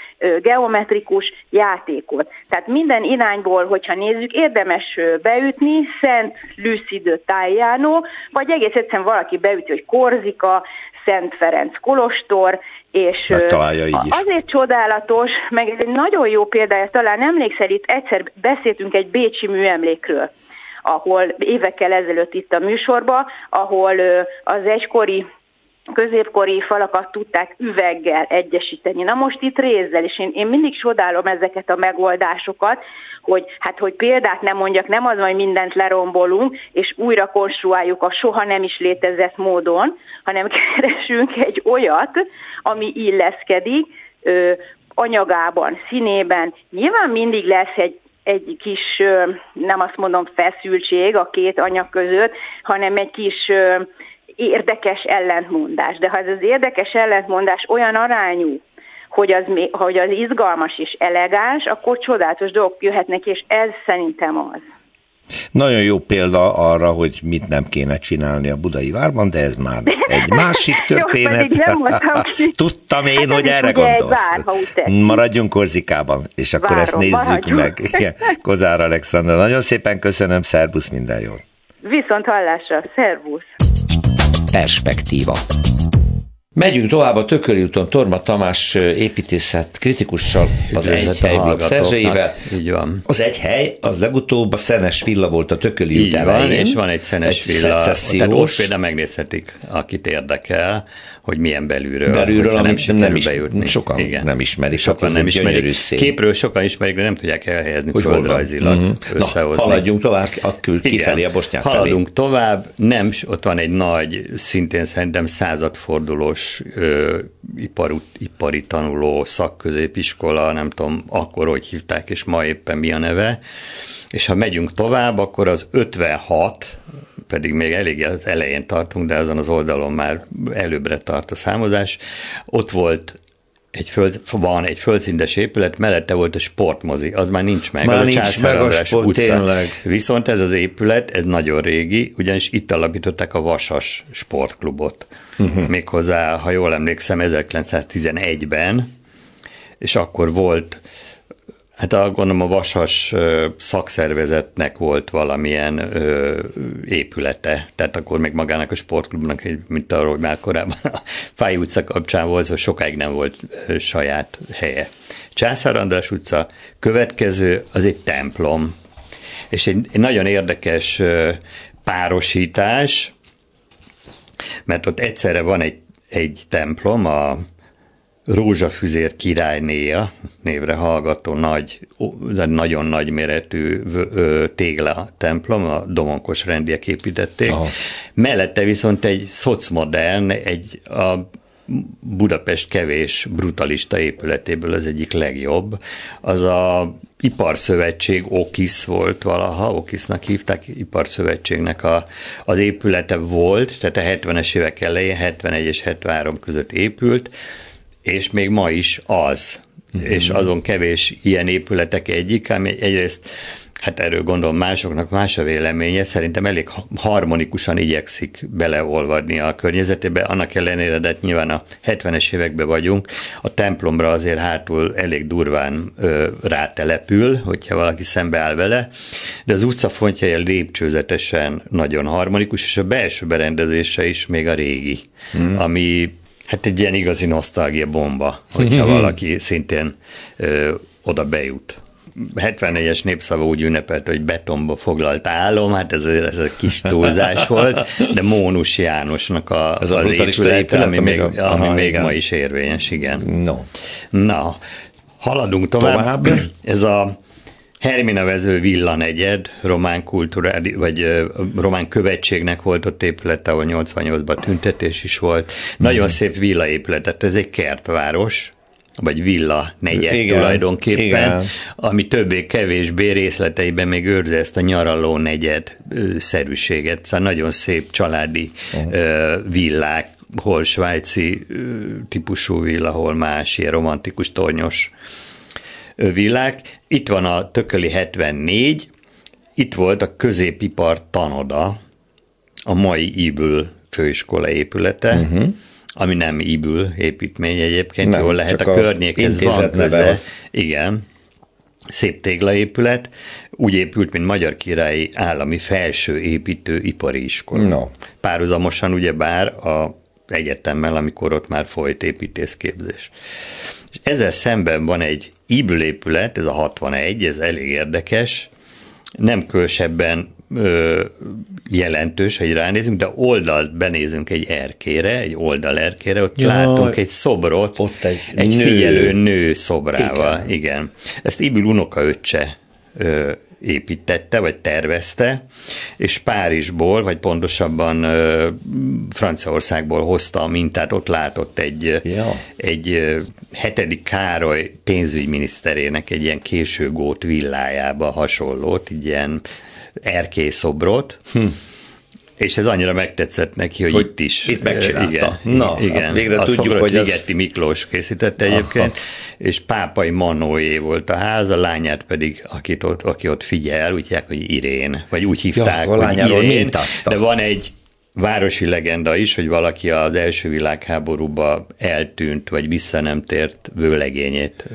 geometrikus játékot. Tehát minden irányból, hogyha nézzük, érdemes beütni Szent Lucido Tajano, vagy egész egyszerűen valaki beüti, hogy Korzika, Szent Ferenc Kolostor, és Megtalálja így is. azért csodálatos, meg ez egy nagyon jó példája, talán emlékszel, itt egyszer beszéltünk egy bécsi műemlékről, ahol évekkel ezelőtt itt a műsorba, ahol az egykori középkori falakat tudták üveggel egyesíteni. Na most itt rézzel, és én, én mindig csodálom ezeket a megoldásokat, hogy hát hogy példát nem mondjak, nem az, hogy mindent lerombolunk, és újra konstruáljuk a soha nem is létezett módon, hanem keresünk egy olyat, ami illeszkedik ö, anyagában, színében. Nyilván mindig lesz egy egy kis, nem azt mondom feszültség a két anyag között, hanem egy kis érdekes ellentmondás. De ha ez az érdekes ellentmondás olyan arányú, hogy az, hogy az izgalmas és elegáns, akkor csodálatos dolgok jöhetnek, és ez szerintem az. Nagyon jó példa arra, hogy mit nem kéne csinálni a budai várban, de ez már egy másik történet. Jó, Tudtam én, hát hogy erre gondolsz. Vár, Maradjunk Korzikában, és akkor Várom, ezt nézzük maradjunk. meg. Igen. Kozár Alexander, nagyon szépen köszönöm, szervusz, minden jó. Viszont hallásra, szervusz. Perspektíva. Megyünk tovább a Tököli úton Torma Tamás építészet kritikussal, az egy hely szerzőjével. Így van. Az egy hely, az legutóbb a Szenes villa volt a Tököli út elején. Van, és van egy Szenes egy villa. Tehát ott például megnézhetik, akit érdekel, hogy milyen belülről. Belülről, amit nem, nem is, bejutni. sokan Igen. nem ismerik. Sokan nem ismerik. Képről sokan ismerik, de nem tudják elhelyezni hogy földrajzilag mm-hmm. összehozni. Na, haladjunk tovább, akkor kifelé, a Bosnyák felé. Haladunk tovább, nem, ott van egy nagy, szintén szerintem századfordulós ö, iparú, ipari tanuló szakközépiskola, nem tudom akkor, hogy hívták, és ma éppen mi a neve. És ha megyünk tovább, akkor az 56 pedig még elég az elején tartunk, de azon az oldalon már előbbre tart a számozás. Ott volt egy föld, van egy földszintes épület, mellette volt a sportmozi, az már nincs meg. Már az nincs a meg a sport, utca. tényleg. Viszont ez az épület, ez nagyon régi, ugyanis itt alapították a Vasas sportklubot. Uh-huh. Méghozzá, ha jól emlékszem, 1911-ben, és akkor volt Hát a, gondolom a Vasas szakszervezetnek volt valamilyen ö, épülete, tehát akkor még magának a sportklubnak, mint arról, már korábban a Fáj utca kapcsán volt, szóval sokáig nem volt ö, saját helye. Császár András utca következő, az egy templom, és egy, egy nagyon érdekes ö, párosítás, mert ott egyszerre van egy, egy templom, a Rózsafüzér királynéja névre hallgató nagy, nagyon nagy méretű tégla templom, a domonkos rendiek építették. Aha. Mellette viszont egy szocmodern, egy a Budapest kevés brutalista épületéből az egyik legjobb. Az a Iparszövetség Okis volt valaha, Okisnak hívták, Iparszövetségnek a, az épülete volt, tehát a 70-es évek elején, 71 és 73 között épült, és még ma is az. Uh-huh. És azon kevés ilyen épületek egyik, ami egyrészt hát erről gondolom másoknak más a véleménye, szerintem elég harmonikusan igyekszik beleolvadni a környezetébe, annak ellenére, de hát nyilván a 70-es években vagyunk, a templomra azért hátul elég durván ö, rátelepül, hogyha valaki szembeáll vele, de az utcafontjai lépcsőzetesen nagyon harmonikus, és a belső berendezése is még a régi, hmm. ami Hát egy ilyen igazi nosztalgia bomba, hogyha valaki szintén ö, oda bejut. 74-es népszava úgy ünnepelt, hogy betonba foglalt álom, hát ez, ez egy kis túlzás volt, de Mónus Jánosnak a, ez a az épület, épület, ami, még, a, ami aha, még ma is érvényes, igen. No. Na, haladunk tovább. tovább. Ez a Hermina vező villanegyed, román kulturális, vagy román követségnek volt ott épülete, ahol 88-ban tüntetés is volt. Nagyon mm. szép villaépület, tehát ez egy kertváros, vagy villa negyed igen, tulajdonképpen, igen. ami többé-kevésbé részleteiben még őrzi ezt a nyaraló negyed szerűséget. Szóval nagyon szép családi uh-huh. villák, hol svájci típusú villa, hol más, ilyen romantikus, tornyos világ. Itt van a Tököli 74, itt volt a középipar tanoda, a mai Ibül főiskola épülete, uh-huh. ami nem Ibül építmény egyébként, nem, jól lehet a, a környékhez van köze. Az. Igen, szép téglaépület, úgy épült, mint Magyar Királyi Állami Felső Építő Ipari Iskola. No. Párhuzamosan ugyebár a egyetemmel, amikor ott már folyt építészképzés. És ezzel szemben van egy épület, ez a 61, ez elég érdekes, nem külsebben ö, jelentős, hogy ránézünk, de oldalt benézünk egy erkére, egy oldal erkére, ott ja, látunk egy szobrot, ott egy, egy nő. figyelő nő szobrával. Igen. Igen. Ezt Ibül unokaöccse építette, vagy tervezte, és Párizsból, vagy pontosabban Franciaországból hozta a mintát, ott látott egy, ja. egy hetedik Károly pénzügyminiszterének egy ilyen későgót villájába hasonlót, egy ilyen erkélyszobrot, hm És ez annyira megtetszett neki, hogy, hogy itt is. Itt megcsinálta. Igen, Na, igen. Hát végre Azt tudjuk, hogy Ligeti ez... Miklós készítette egyébként, Aha. és Pápai Manóé volt a ház, a lányát pedig, akit ott, aki ott figyel, úgy hívják, hogy Irén, vagy úgy hívták, ja, hogy Irén, de van egy városi legenda is, hogy valaki az első világháborúba eltűnt, vagy vissza nem tért vőlegényét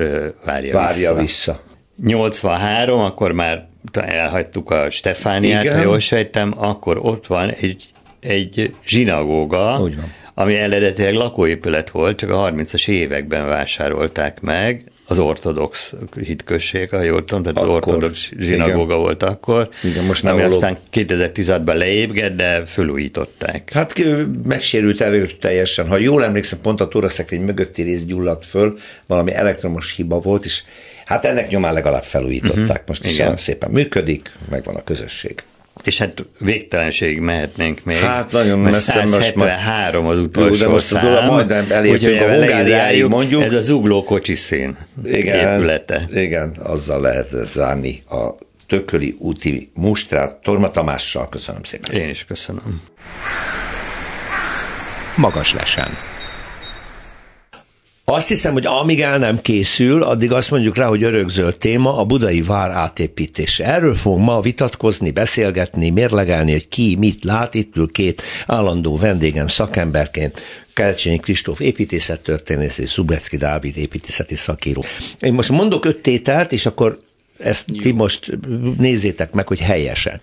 várja, várja vissza. vissza. 83, akkor már elhagytuk a Stefániát, Igen. ha jól sejtem, akkor ott van egy, egy zsinagóga, ami eredetileg lakóépület volt, csak a 30-as években vásárolták meg, az ortodox hitközség, ha jól tudom, tehát akkor, az ortodox zsinagóga volt akkor, igen, most ami aztán 2016-ban leépgett, de fölújították. Hát megsérült elő teljesen. Ha jól emlékszem, pont a tóraszekrény mögötti rész gyulladt föl, valami elektromos hiba volt, és hát ennek nyomán legalább felújították. Uh-huh. Most is szépen működik, megvan a közösség. És hát végtelenség mehetnénk még. Hát nagyon messze. 173 az utolsó de most szám. majdnem elértünk a Hungáriáig mondjuk. Ez a zugló kocsiszín igen, épülete. Igen, azzal lehet zárni a tököli úti mustrát. Torma Tamással köszönöm szépen. Én is köszönöm. Magas lesen. Azt hiszem, hogy amíg el nem készül, addig azt mondjuk rá, hogy örökzöld téma a budai vár átépítése. Erről fogunk ma vitatkozni, beszélgetni, mérlegelni, hogy ki mit lát. Itt ül két állandó vendégem szakemberként, Kelcsényi Kristóf építészettörténész és Szubrecki Dávid építészeti szakíró. Én most mondok öt tételt, és akkor ezt Jó. ti most nézzétek meg, hogy helyesen.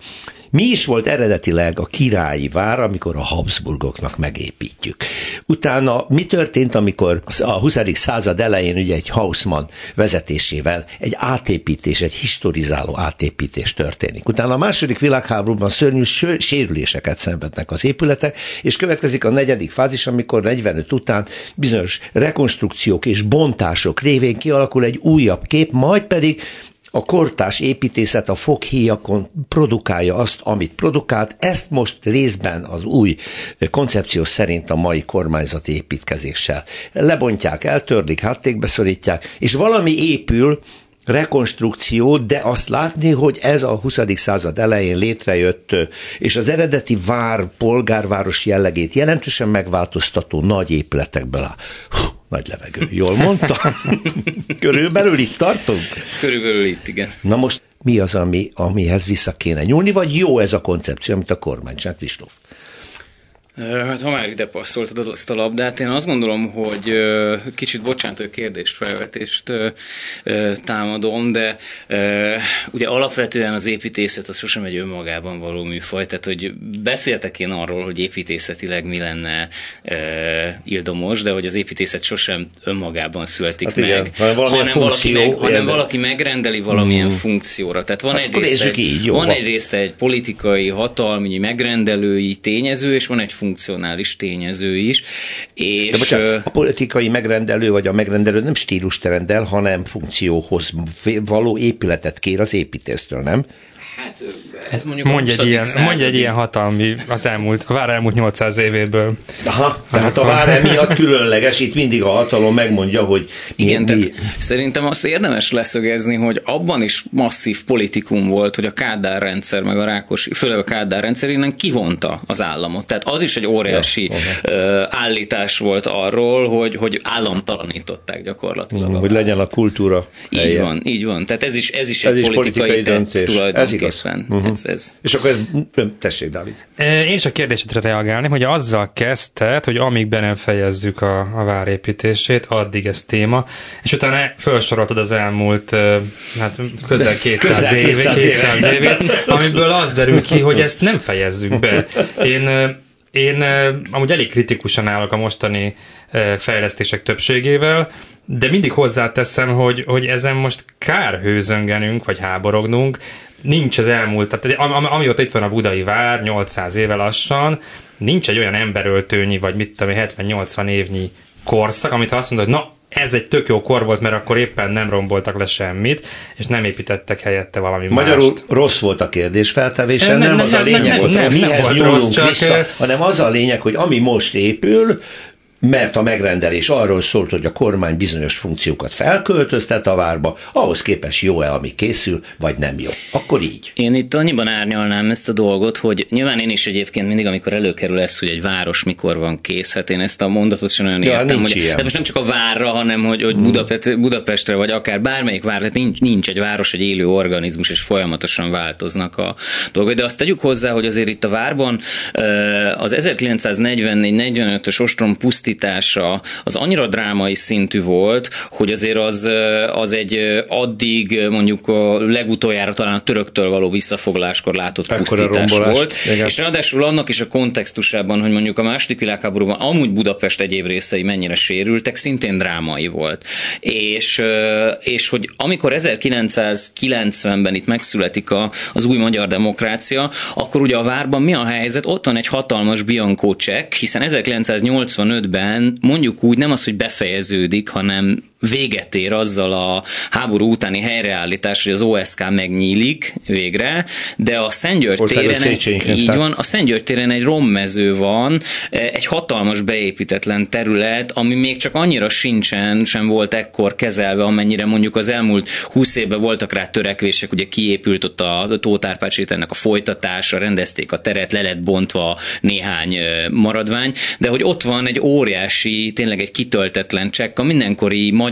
Mi is volt eredetileg a királyi vár, amikor a Habsburgoknak megépítjük? Utána mi történt, amikor a 20. század elején ugye egy Hausmann vezetésével egy átépítés, egy historizáló átépítés történik. Utána a második világháborúban szörnyű sérüléseket szenvednek az épületek, és következik a negyedik fázis, amikor 45 után bizonyos rekonstrukciók és bontások révén kialakul egy újabb kép, majd pedig a kortás építészet a foghíjakon produkálja azt, amit produkált, ezt most részben az új koncepció szerint a mai kormányzati építkezéssel lebontják, eltörlik, háttékbe szorítják, és valami épül, rekonstrukció, de azt látni, hogy ez a 20. század elején létrejött, és az eredeti vár, polgárváros jellegét jelentősen megváltoztató nagy épületekből áll. Nagy levegő. Jól mondta? Körülbelül itt tartunk? Körülbelül itt, igen. Na most mi az, ami, amihez vissza kéne nyúlni, vagy jó ez a koncepció, amit a kormány csinál, Kristóf? Hát ha már ide passzoltad azt a labdát, én azt gondolom, hogy kicsit bocsánat, kérdést, felvetést támadom, de ugye alapvetően az építészet az sosem egy önmagában való műfaj, tehát hogy beszéltek én arról, hogy építészetileg mi lenne ildomos, de hogy az építészet sosem önmagában születik hát igen, meg, hanem, valaki, meg, hanem valaki megrendeli valamilyen hmm. funkcióra. Tehát van, hát egyrészt egy, így, jó, van egyrészt egy politikai, hatalmi, megrendelői tényező, és van egy funkcionális tényező is. És, De bocsánat, a politikai megrendelő vagy a megrendelő nem stílust rendel, hanem funkcióhoz való épületet kér az építésztől, nem? Hát ez mondjuk mondj egy, ilyen, mondj egy ilyen hatalmi az elmúlt, a vár elmúlt 800 évéből. Aha, tehát a vár emiatt különleges, itt mindig a hatalom megmondja, hogy mi, Igen, mi... tehát szerintem azt érdemes leszögezni, hogy abban is masszív politikum volt, hogy a Kádár rendszer, meg a Rákos, főleg a Kádár rendszer innen kivonta az államot. Tehát az is egy óriási ja, állítás volt arról, hogy, hogy államtalanították gyakorlatilag. Mm, hogy legyen a kultúra. Így van, így van. Tehát ez is, ez is ez egy is politikai, politikai döntés. tulajdonképpen. Ez igaz. Uh-huh. Ez, ez. És akkor ez, tessék, Dávid. Én is a kérdésedre reagálni, hogy azzal kezdted, hogy amíg be nem fejezzük a, a várépítését, addig ez téma, és utána felsoroltad az elmúlt hát közel 200, közel 200 éve, 200 évét, amiből az derül ki, hogy ezt nem fejezzük be. Én én amúgy elég kritikusan állok a mostani fejlesztések többségével, de mindig hozzáteszem, hogy, hogy ezen most kár hőzöngenünk, vagy háborognunk, nincs az elmúlt, tehát am, amióta itt van a budai vár, 800 éve lassan, nincs egy olyan emberöltőnyi, vagy mit tudom, 70-80 évnyi korszak, amit azt mondod, hogy na, ez egy tök jó kor volt, mert akkor éppen nem romboltak le semmit, és nem építettek helyette valami Magyarul mást. rossz volt a kérdés feltevése, nem, nem, nem az a lényeg, nem, hogy nem, mihez nem, nyúlunk rossz, csak vissza, hanem az a lényeg, hogy ami most épül, mert a megrendelés arról szólt, hogy a kormány bizonyos funkciókat felköltöztet a várba, ahhoz képest jó-e, ami készül, vagy nem jó. Akkor így. Én itt annyiban árnyalnám ezt a dolgot, hogy nyilván én is egyébként mindig, amikor előkerül ez, hogy egy város mikor van kész, hát én ezt a mondatot sem olyan ja, értem. Hogy, ilyen. de most nem csak a várra, hanem hogy, hogy hmm. Budapest, Budapestre, vagy akár bármelyik vár, tehát nincs, nincs egy város, egy élő organizmus, és folyamatosan változnak a dolgok. De azt tegyük hozzá, hogy azért itt a várban az 1944-45-ös ostrom pusztít pusztítása az annyira drámai szintű volt, hogy azért az, az egy addig mondjuk a legutoljára talán a töröktől való visszafoglaláskor látott Ekkora pusztítás volt. Igen. És ráadásul annak is a kontextusában, hogy mondjuk a második világháborúban amúgy Budapest egyéb részei mennyire sérültek, szintén drámai volt. És, és hogy amikor 1990-ben itt megszületik a, az új magyar demokrácia, akkor ugye a várban mi a helyzet? Ott van egy hatalmas Bianco csekk, hiszen 1985-ben évben mondjuk úgy nem az, hogy befejeződik, hanem véget ér azzal a háború utáni helyreállítás, hogy az OSK megnyílik végre, de a Szentgyörgy téren, egy, így van, a Szentgyörgy téren egy rommező van, egy hatalmas beépítetlen terület, ami még csak annyira sincsen, sem volt ekkor kezelve, amennyire mondjuk az elmúlt húsz évben voltak rá törekvések, ugye kiépült ott a Tótárpács ennek a folytatása, rendezték a teret, le lett bontva néhány maradvány, de hogy ott van egy óriási, tényleg egy kitöltetlen csekk, a mindenkori magyar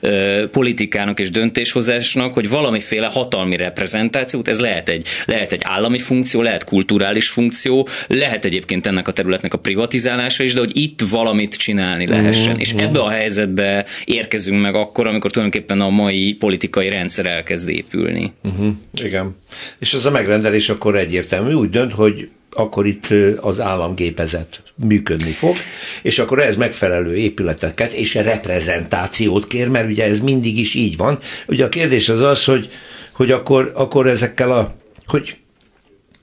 ö, politikának és döntéshozásnak, hogy valamiféle hatalmi reprezentációt, ez lehet egy, lehet egy állami funkció, lehet kulturális funkció, lehet egyébként ennek a területnek a privatizálása is, de hogy itt valamit csinálni lehessen. Uh-huh. És ebbe a helyzetbe érkezünk meg akkor, amikor tulajdonképpen a mai politikai rendszer elkezd épülni. Uh-huh. Igen. És az a megrendelés akkor egyértelmű. Úgy dönt, hogy akkor itt az államgépezet működni fog, és akkor ez megfelelő épületeket és reprezentációt kér, mert ugye ez mindig is így van. Ugye a kérdés az az, hogy, hogy akkor, akkor ezekkel a, hogy,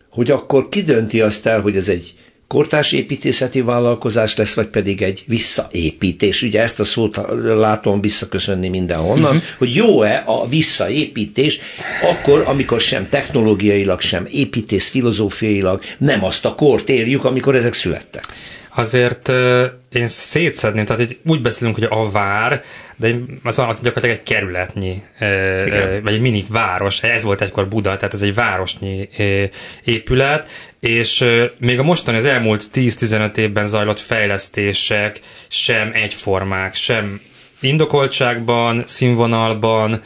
hogy akkor ki dönti azt el, hogy ez egy kortárs építészeti vállalkozás lesz, vagy pedig egy visszaépítés. Ugye ezt a szót látom visszaköszönni mindenhonnan, uh-huh. hogy jó-e a visszaépítés akkor, amikor sem technológiailag, sem építész filozófiailag nem azt a kort érjük, amikor ezek születtek. Azért én szétszedném, tehát így úgy beszélünk, hogy a vár, de az, az gyakorlatilag egy kerületnyi, Igen. vagy egy mini város, ez volt egykor Buda, tehát ez egy városnyi épület, és még a mostani, az elmúlt 10-15 évben zajlott fejlesztések sem egyformák, sem indokoltságban, színvonalban,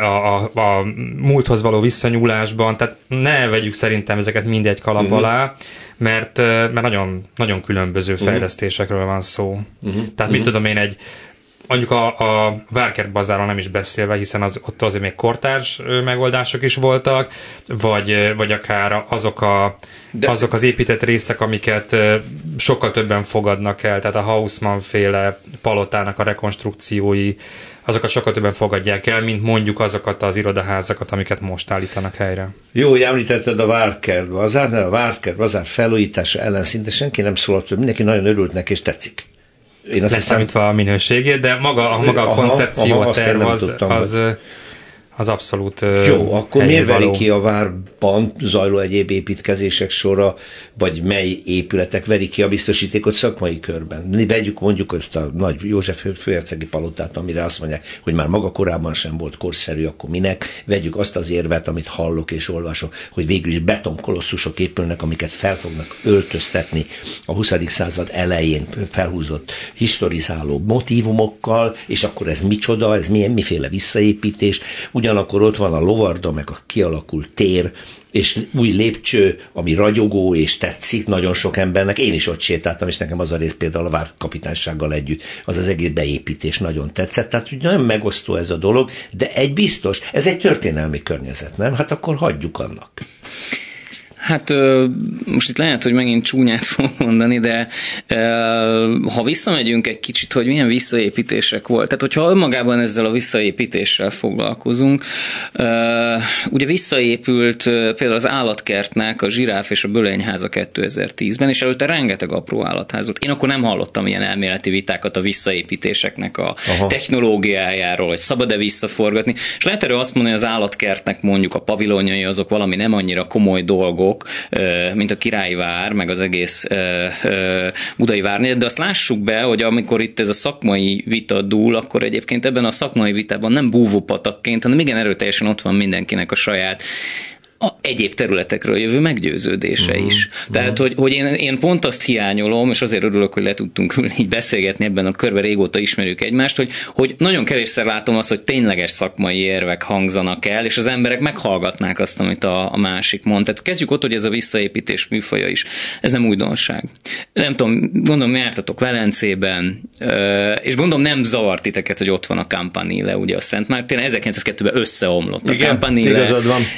a, a, a múlthoz való visszanyúlásban, tehát ne vegyük szerintem ezeket mindegy kalap uh-huh. alá, mert, mert nagyon, nagyon különböző uh-huh. fejlesztésekről van szó. Uh-huh. Tehát uh-huh. mit tudom én, egy mondjuk a, a Várkert bazáról nem is beszélve, hiszen az, ott azért még kortárs megoldások is voltak, vagy, vagy akár azok, a, De... azok az épített részek, amiket sokkal többen fogadnak el, tehát a Hausmann féle palotának a rekonstrukciói, azokat sokkal többen fogadják el, mint mondjuk azokat az irodaházakat, amiket most állítanak helyre. Jó, hogy említetted a Várkert bazár, mert a Várkert bazár felújítása ellen szinte senki nem szólalt, mindenki nagyon örült neki, és tetszik. Én azt hiszem... a minőségét, de maga, a maga a koncepció, aha, terv az, az, az abszolút Jó, akkor miért veri ki a várban zajló egyéb építkezések sora, vagy mely épületek veri ki a biztosítékot szakmai körben? Vegyük mondjuk azt a nagy József főhercegi palotát, amire azt mondják, hogy már maga korábban sem volt korszerű, akkor minek? Vegyük azt az érvet, amit hallok és olvasok, hogy végül is betonkolosszusok épülnek, amiket fel fognak öltöztetni a 20. század elején felhúzott historizáló motivumokkal, és akkor ez micsoda, ez milyen, miféle visszaépítés. Ugyanakkor ott van a lovarda, meg a kialakult tér, és új lépcső, ami ragyogó és tetszik nagyon sok embernek. Én is ott sétáltam, és nekem az a rész például a várkapitánysággal együtt, az az egész beépítés nagyon tetszett. Tehát hogy nagyon megosztó ez a dolog, de egy biztos, ez egy történelmi környezet, nem? Hát akkor hagyjuk annak. Hát most itt lehet, hogy megint csúnyát fogok mondani, de ha visszamegyünk egy kicsit, hogy milyen visszaépítések volt, tehát hogyha önmagában ezzel a visszaépítéssel foglalkozunk, ugye visszaépült például az állatkertnek a zsiráf és a bölényháza 2010-ben, és előtte rengeteg apró állatház volt. Én akkor nem hallottam ilyen elméleti vitákat a visszaépítéseknek a Aha. technológiájáról, hogy szabad-e visszaforgatni, és lehet erről azt mondani, hogy az állatkertnek mondjuk a pavilonjai azok valami nem annyira komoly dolgok, dolgok, mint a királyi vár, meg az egész budai várnél, de azt lássuk be, hogy amikor itt ez a szakmai vita dúl, akkor egyébként ebben a szakmai vitában nem búvópatakként, hanem igen erőteljesen ott van mindenkinek a saját a egyéb területekről jövő meggyőződése uh-huh. is. Tehát, uh-huh. hogy, hogy én, én pont azt hiányolom, és azért örülök, hogy le tudtunk ülni, így beszélgetni ebben a körben, régóta ismerjük egymást, hogy, hogy nagyon kevésszer látom azt, hogy tényleges szakmai érvek hangzanak el, és az emberek meghallgatnák azt, amit a, a másik mond. Tehát kezdjük ott, hogy ez a visszaépítés műfaja is. Ez nem újdonság. Nem tudom, gondolom jártatok Velencében, és gondolom nem zavart titeket, hogy ott van a Campanile, ugye a Szent Mártin, 1902-ben összeomlott a Igen, Campanile.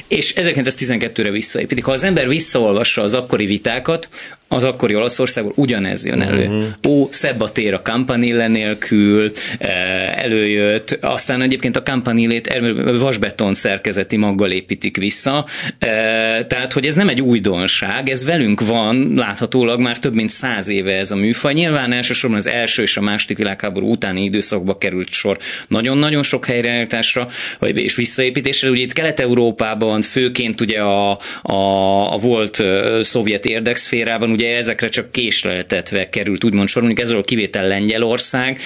És 19 2012-re visszaépítik. Ha az ember visszaolvassa az akkori vitákat, az akkori Olaszországból ugyanez jön elő. Uh-huh. Ó, szebb a tér a Campanile nélkül, eh, előjött, aztán egyébként a Campanilét vasbeton szerkezeti maggal építik vissza, eh, tehát, hogy ez nem egy újdonság, ez velünk van, láthatólag már több mint száz éve ez a műfaj. Nyilván elsősorban az első és a második világháború utáni időszakba került sor nagyon-nagyon sok helyreállításra, és visszaépítésre. Ugye itt Kelet-Európában főként ugye a, a, a volt szovjet érdekszférában ugye ezekre csak késleltetve került úgymond sor, mondjuk ezzel a kivétel Lengyelország,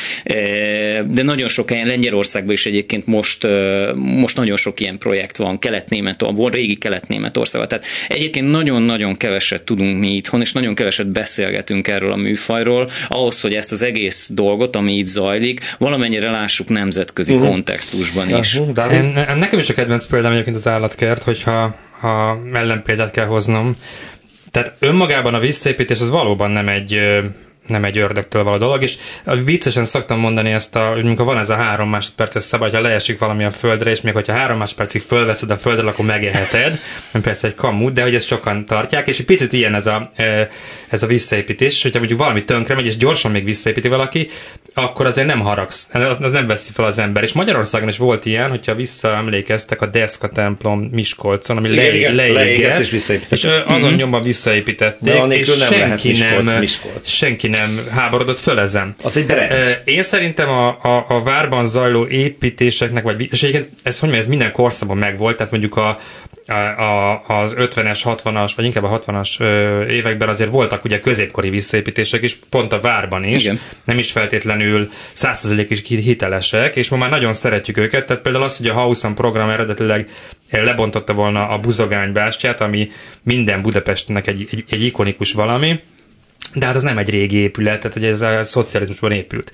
de nagyon sok helyen Lengyelországban is egyébként most, most nagyon sok ilyen projekt van, kelet-német, volt régi kelet-németországban. Tehát egyébként nagyon-nagyon keveset tudunk mi itthon, és nagyon keveset beszélgetünk erről a műfajról, ahhoz, hogy ezt az egész dolgot, ami itt zajlik, valamennyire lássuk nemzetközi uh-huh. kontextusban is. Uh-huh, Én, nekem is a kedvenc példám egyébként az állatkert, hogyha ha ellenpéldát kell hoznom. Tehát önmagában a visszaépítés az valóban nem egy nem egy ördögtől való dolog, és viccesen szoktam mondani ezt, a, hogy amikor van ez a három másodperces szabad, ha leesik valami a földre, és még hogyha három másodpercig fölveszed a földre, akkor megeheted, persze egy kamut, de hogy ezt sokan tartják, és egy picit ilyen ez a, ez a visszaépítés, hogyha mondjuk valami tönkre megy, és gyorsan még visszaépíti valaki, akkor azért nem haragsz, az, az nem veszi fel az ember. És Magyarországon is volt ilyen, hogyha visszaemlékeztek a Deszka templom Miskolcon, ami igen, le, igen, leégett, és, és azon mm-hmm. nyomban visszaépítették, és nem senki, nem, Miskolc. senki nem háborodott föl ezen. Az egy brand. Én szerintem a, a, a várban zajló építéseknek, vagy és egyébként ez, hogy mondjam, ez minden korszakban megvolt, tehát mondjuk a, a, az 50-es, 60-as, vagy inkább a 60-as években azért voltak ugye középkori visszaépítések is, pont a várban is, Igen. nem is feltétlenül 100% is hitelesek, és ma már nagyon szeretjük őket, tehát például az, hogy a Hausan program eredetileg lebontotta volna a buzogány bástyát, ami minden Budapestnek egy, egy, egy ikonikus valami, de hát az nem egy régi épület, tehát hogy ez a szocializmusban épült.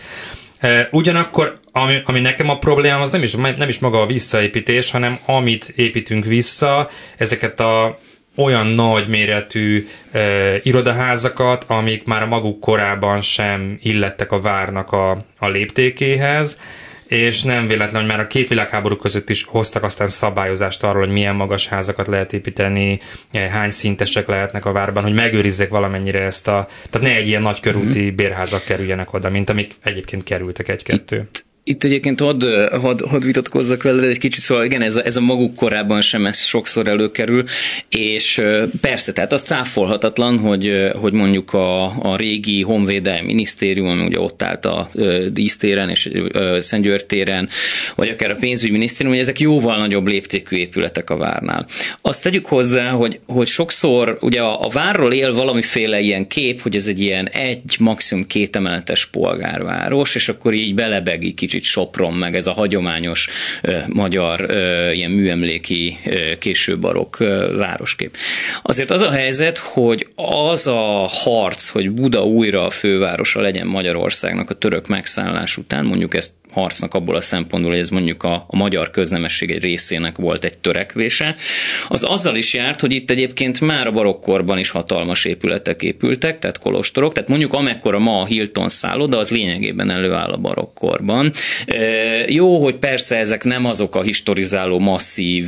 Ugyanakkor, ami, ami nekem a problémám, az nem is, nem is maga a visszaépítés, hanem amit építünk vissza, ezeket a olyan nagy méretű e, irodaházakat, amik már maguk korában sem illettek a várnak a, a léptékéhez, és nem véletlen, hogy már a két világháború között is hoztak aztán szabályozást arról, hogy milyen magas házakat lehet építeni, eh, hány szintesek lehetnek a várban, hogy megőrizzék valamennyire ezt a... Tehát ne egy ilyen nagy körúti mm-hmm. bérházak kerüljenek oda, mint amik egyébként kerültek egy-kettő. Itt itt egyébként hadd had, had vitatkozzak veled egy kicsit, szóval igen, ez a, ez a maguk korában sem ez sokszor előkerül, és persze, tehát az cáfolhatatlan, hogy, hogy mondjuk a, a régi Honvédelmi Minisztérium, ugye ott állt a dísztéren és Szentgyörtéren, vagy akár a pénzügyminisztérium, hogy ezek jóval nagyobb léptékű épületek a várnál. Azt tegyük hozzá, hogy, hogy sokszor ugye a, a várról él valamiféle ilyen kép, hogy ez egy ilyen egy, maximum két emeletes polgárváros, és akkor így belebegi kicsit kicsit Sopron, meg ez a hagyományos magyar ilyen műemléki késő barokk városkép. Azért az a helyzet, hogy az a harc, hogy Buda újra a fővárosa legyen Magyarországnak a török megszállás után, mondjuk ezt harcnak abból a szempontból, hogy ez mondjuk a, a magyar köznemesség egy részének volt egy törekvése, az azzal is járt, hogy itt egyébként már a barokkorban is hatalmas épületek épültek, tehát kolostorok, tehát mondjuk amekkora ma a Hilton szálloda, az lényegében előáll a barokkorban. E, jó, hogy persze ezek nem azok a historizáló, masszív,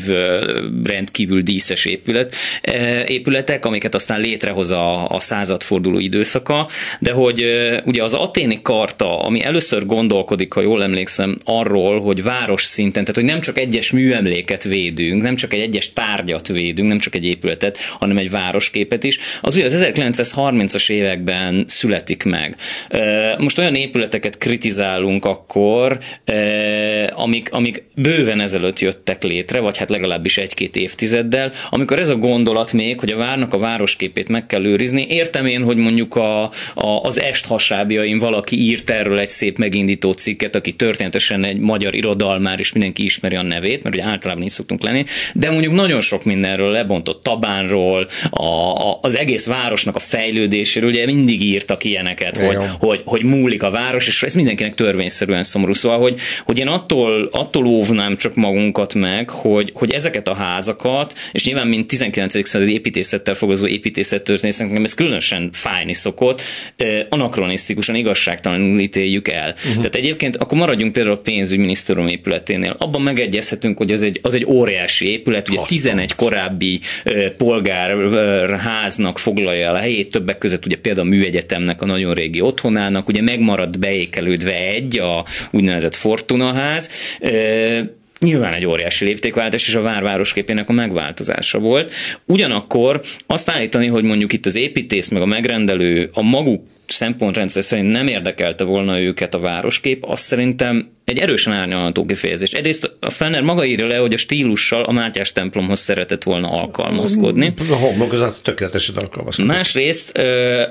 rendkívül díszes épület, e, épületek, amiket aztán létrehoz a, a századforduló időszaka, de hogy e, ugye az aténi karta, ami először gondolkodik, ha jól emlékszem, emlékszem, arról, hogy város szinten, tehát hogy nem csak egyes műemléket védünk, nem csak egy egyes tárgyat védünk, nem csak egy épületet, hanem egy városképet is, az ugye az 1930-as években születik meg. Most olyan épületeket kritizálunk akkor, amik, amik bőven ezelőtt jöttek létre, vagy hát legalábbis egy-két évtizeddel, amikor ez a gondolat még, hogy a várnak a városképét meg kell őrizni, értem én, hogy mondjuk a, a, az est hasábjain valaki írt erről egy szép megindító cikket, aki történetesen egy magyar irodalmár, és mindenki ismeri a nevét, mert ugye általában így szoktunk lenni, de mondjuk nagyon sok mindenről lebontott Tabánról, a, a, az egész városnak a fejlődéséről, ugye mindig írtak ilyeneket, hogy, hogy, hogy múlik a város, és ez mindenkinek törvényszerűen szomorú. Szóval, hogy, hogy én attól, attól óvnám csak magunkat meg, hogy, hogy ezeket a házakat, és nyilván mint 19. századi építészettel foglalkozó építészettörténésznek, nekem ez különösen fájni szokott, anakronisztikusan igazságtalanul ítéljük el. Uh-huh. Tehát egyébként akkor maradjunk például a pénzügyminisztérium épületénél. Abban megegyezhetünk, hogy az egy, az egy óriási épület, ugye 11 korábbi polgárháznak foglalja el a helyét, többek között ugye például a műegyetemnek a nagyon régi otthonának, ugye megmaradt beékelődve egy, a úgynevezett Fortuna ház, nyilván egy óriási léptékváltás és a várvárosképének a megváltozása volt. Ugyanakkor azt állítani, hogy mondjuk itt az építész meg a megrendelő a maguk szempontrendszer szerint nem érdekelte volna őket a városkép, azt szerintem egy erősen árnyalható kifejezés. Egyrészt a Fenner maga írja le, hogy a stílussal a Mátyás templomhoz szeretett volna alkalmazkodni. A homlok az tökéletesen alkalmazkodni. Másrészt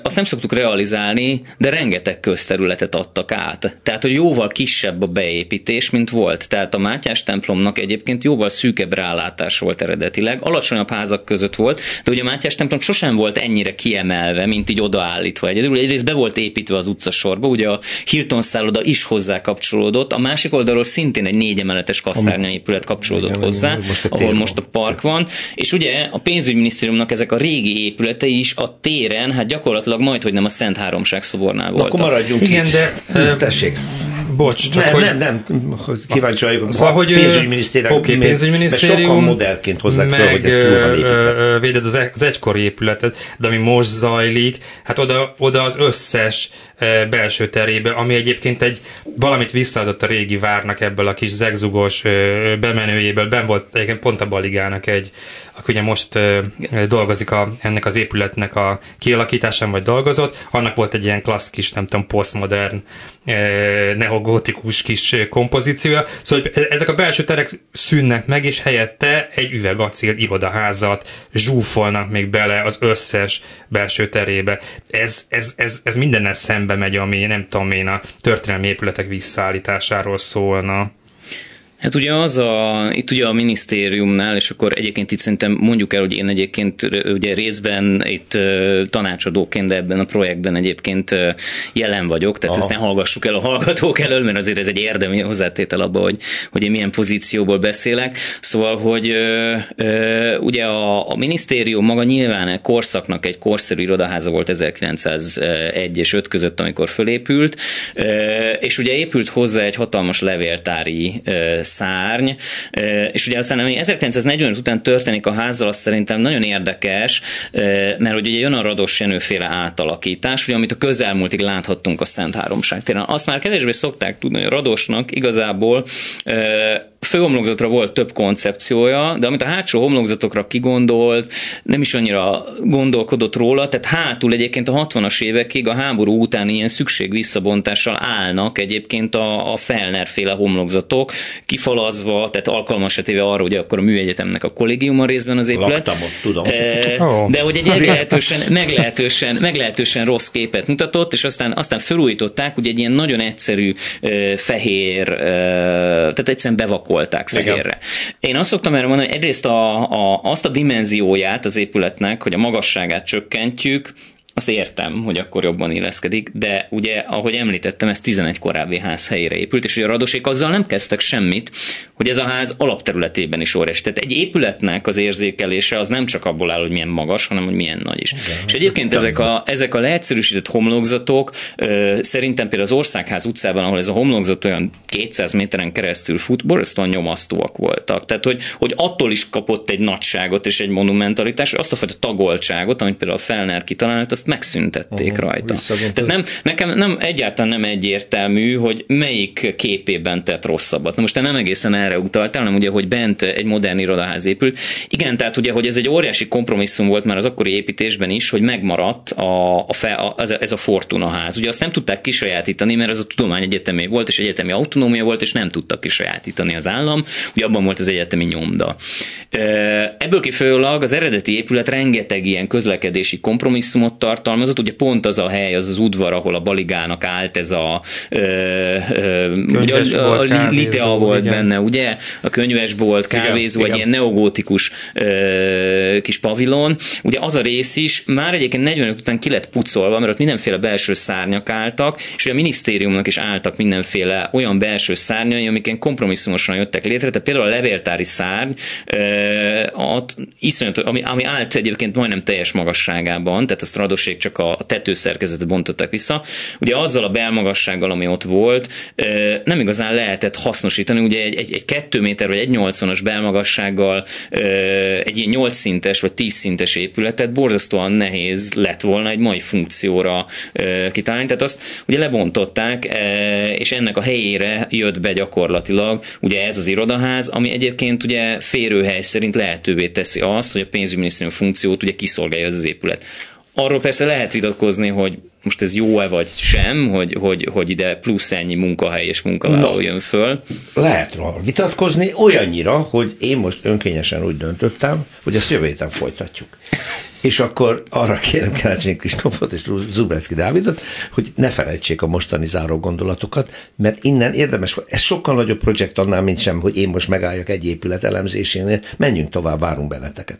azt nem szoktuk realizálni, de rengeteg közterületet adtak át. Tehát, hogy jóval kisebb a beépítés, mint volt. Tehát a Mátyás templomnak egyébként jóval szűkebb rálátás volt eredetileg. Alacsonyabb házak között volt, de ugye a Mátyás templom sosem volt ennyire kiemelve, mint így odaállítva egyedül. Egyrészt be volt építve az utcasorba, ugye a Hilton szálloda is hozzá kapcsolódott, a másik oldalról szintén egy négy emeletes kasszárnya épület kapcsolódott igen, hozzá, most ahol most a park van, és ugye a pénzügyminisztériumnak ezek a régi épületei is a téren, hát gyakorlatilag majd, hogy nem a Szent Háromság szobornál voltak. Akkor maradjunk Igen, itt. de... Tessék. Bocs, csak nem, hogy... nem, nem, kíváncsi vagyok. Szóval, hogy pénzügyminisztérium, okay, pénzügyminisztérium, sokan modellként hozzák fel, hogy ezt véded az, e- az egykori épületet, de ami most zajlik, hát oda, oda az összes belső terébe, ami egyébként egy valamit visszaadott a régi várnak ebből a kis zegzugos bemenőjéből. Ben volt egyébként pont a Baligának egy, aki ugye most dolgozik a, ennek az épületnek a kialakításán, vagy dolgozott, annak volt egy ilyen klassz kis, nem tudom, posztmodern, neogótikus kis kompozíciója. Szóval ezek a belső terek szűnnek meg, és helyette egy üvegacél irodaházat zsúfolnak még bele az összes belső terébe. Ez, ez, ez, ez mindennel szemben szembe megy, ami nem tudom én a történelmi épületek visszaállításáról szólna. Hát ugye az a, itt ugye a minisztériumnál, és akkor egyébként itt szerintem mondjuk el, hogy én egyébként ugye részben itt tanácsadóként, de ebben a projektben egyébként jelen vagyok, tehát Aha. ezt ne hallgassuk el a hallgatók elől, mert azért ez egy érdemi hozzátétel abba, hogy, hogy én milyen pozícióból beszélek. Szóval, hogy ugye a, a minisztérium maga nyilván korszaknak egy korszerű irodaháza volt 1901 és 5 között, amikor fölépült, és ugye épült hozzá egy hatalmas levéltári szárny, és ugye aztán ami 1945 után történik a házzal, az szerintem nagyon érdekes, mert ugye jön a Rados Jenőféle átalakítás, ugye, amit a közelmúltig láthattunk a Szent Háromság téren. Azt már kevésbé szokták tudni, hogy a Radosnak igazából főhomlokzatra volt több koncepciója, de amit a hátsó homlokzatokra kigondolt, nem is annyira gondolkodott róla, tehát hátul egyébként a 60-as évekig a háború után ilyen szükség visszabontással állnak egyébként a, a Felner féle homlokzatok, kifalazva, tehát alkalmas téve arra, hogy akkor a műegyetemnek a kollégiuma részben az épület. Laktam ott, tudom. De hogy egy meglehetősen, meglehetősen, meglehetősen rossz képet mutatott, és aztán, aztán felújították, ugye egy ilyen nagyon egyszerű fehér, tehát egyszerűen bevakolt pakolták fehérre. Igen. Én azt szoktam erre mondani, hogy egyrészt a, a, azt a dimenzióját az épületnek, hogy a magasságát csökkentjük, azt értem, hogy akkor jobban illeszkedik, de ugye, ahogy említettem, ez 11 korábbi ház helyére épült, és ugye a radosék azzal nem kezdtek semmit, hogy ez a ház alapterületében is óriási. Tehát egy épületnek az érzékelése az nem csak abból áll, hogy milyen magas, hanem hogy milyen nagy is. Okay. És egyébként ezek a, ezek a leegyszerűsített homlokzatok ö, szerintem például az Országház utcában, ahol ez a homlokzat olyan 200 méteren keresztül fut, borzasztóan nyomasztóak voltak. Tehát, hogy, hogy attól is kapott egy nagyságot és egy monumentalitást, azt a fajta tagoltságot, amit például a Felner kitalált, azt azt megszüntették uh-huh, rajta. Tehát nem, nekem nem egyáltalán nem egyértelmű, hogy melyik képében tett rosszabbat. Na most te nem egészen erre utaltál, hanem ugye, hogy bent egy modern irodaház épült. Igen, tehát ugye, hogy ez egy óriási kompromisszum volt már az akkori építésben is, hogy megmaradt a, a fe, a, ez a Fortuna ház. Ugye azt nem tudták kisajátítani, mert ez a tudomány egyetemé volt, és egyetemi autonómia volt, és nem tudtak kisajátítani az állam. Ugye abban volt az egyetemi nyomda. Ebből kifolyólag az eredeti épület rengeteg ilyen közlekedési kompromisszumot tartalmazott. Ugye pont az a hely, az az udvar, ahol a Baligának állt ez a, ö, ö, ugye a, a, Litea volt igen. benne, ugye? A könyvesbolt, kávézó, igen, egy igen. ilyen neogótikus ö, kis pavilon. Ugye az a rész is már egyébként 45 után ki lett pucolva, mert ott mindenféle belső szárnyak álltak, és ugye a minisztériumnak is álltak mindenféle olyan belső szárnyai, amiken kompromisszumosan jöttek létre. Tehát például a levéltári szárny, ö, iszonyat, ami, ami állt egyébként majdnem teljes magasságában, tehát a stradoség csak a tetőszerkezetet bontották vissza. Ugye azzal a belmagassággal, ami ott volt, nem igazán lehetett hasznosítani. Ugye egy, egy, egy 2 méter vagy egy 80-as belmagassággal egy ilyen 8 szintes vagy 10 szintes épületet borzasztóan nehéz lett volna egy mai funkcióra kitalálni. Tehát azt ugye lebontották, és ennek a helyére jött be gyakorlatilag ugye ez az irodaház, ami egyébként ugye férőhely szerint lehetővé teszi azt, hogy a pénzügyminisztérium funkciót ugye kiszolgálja az, az épület. Arról persze lehet vitatkozni, hogy most ez jó-e vagy sem, hogy, hogy, hogy ide plusz ennyi munkahely és munkavállaló no, jön föl. Lehet róla vitatkozni olyannyira, hogy én most önkényesen úgy döntöttem, hogy ezt jövő héten folytatjuk. És akkor arra kérem Kerecsényi Kristófot és Zubrecki Dávidot, hogy ne felejtsék a mostani záró gondolatokat, mert innen érdemes, ez sokkal nagyobb projekt annál, mint sem, hogy én most megálljak egy épület elemzésénél, menjünk tovább, várunk benneteket.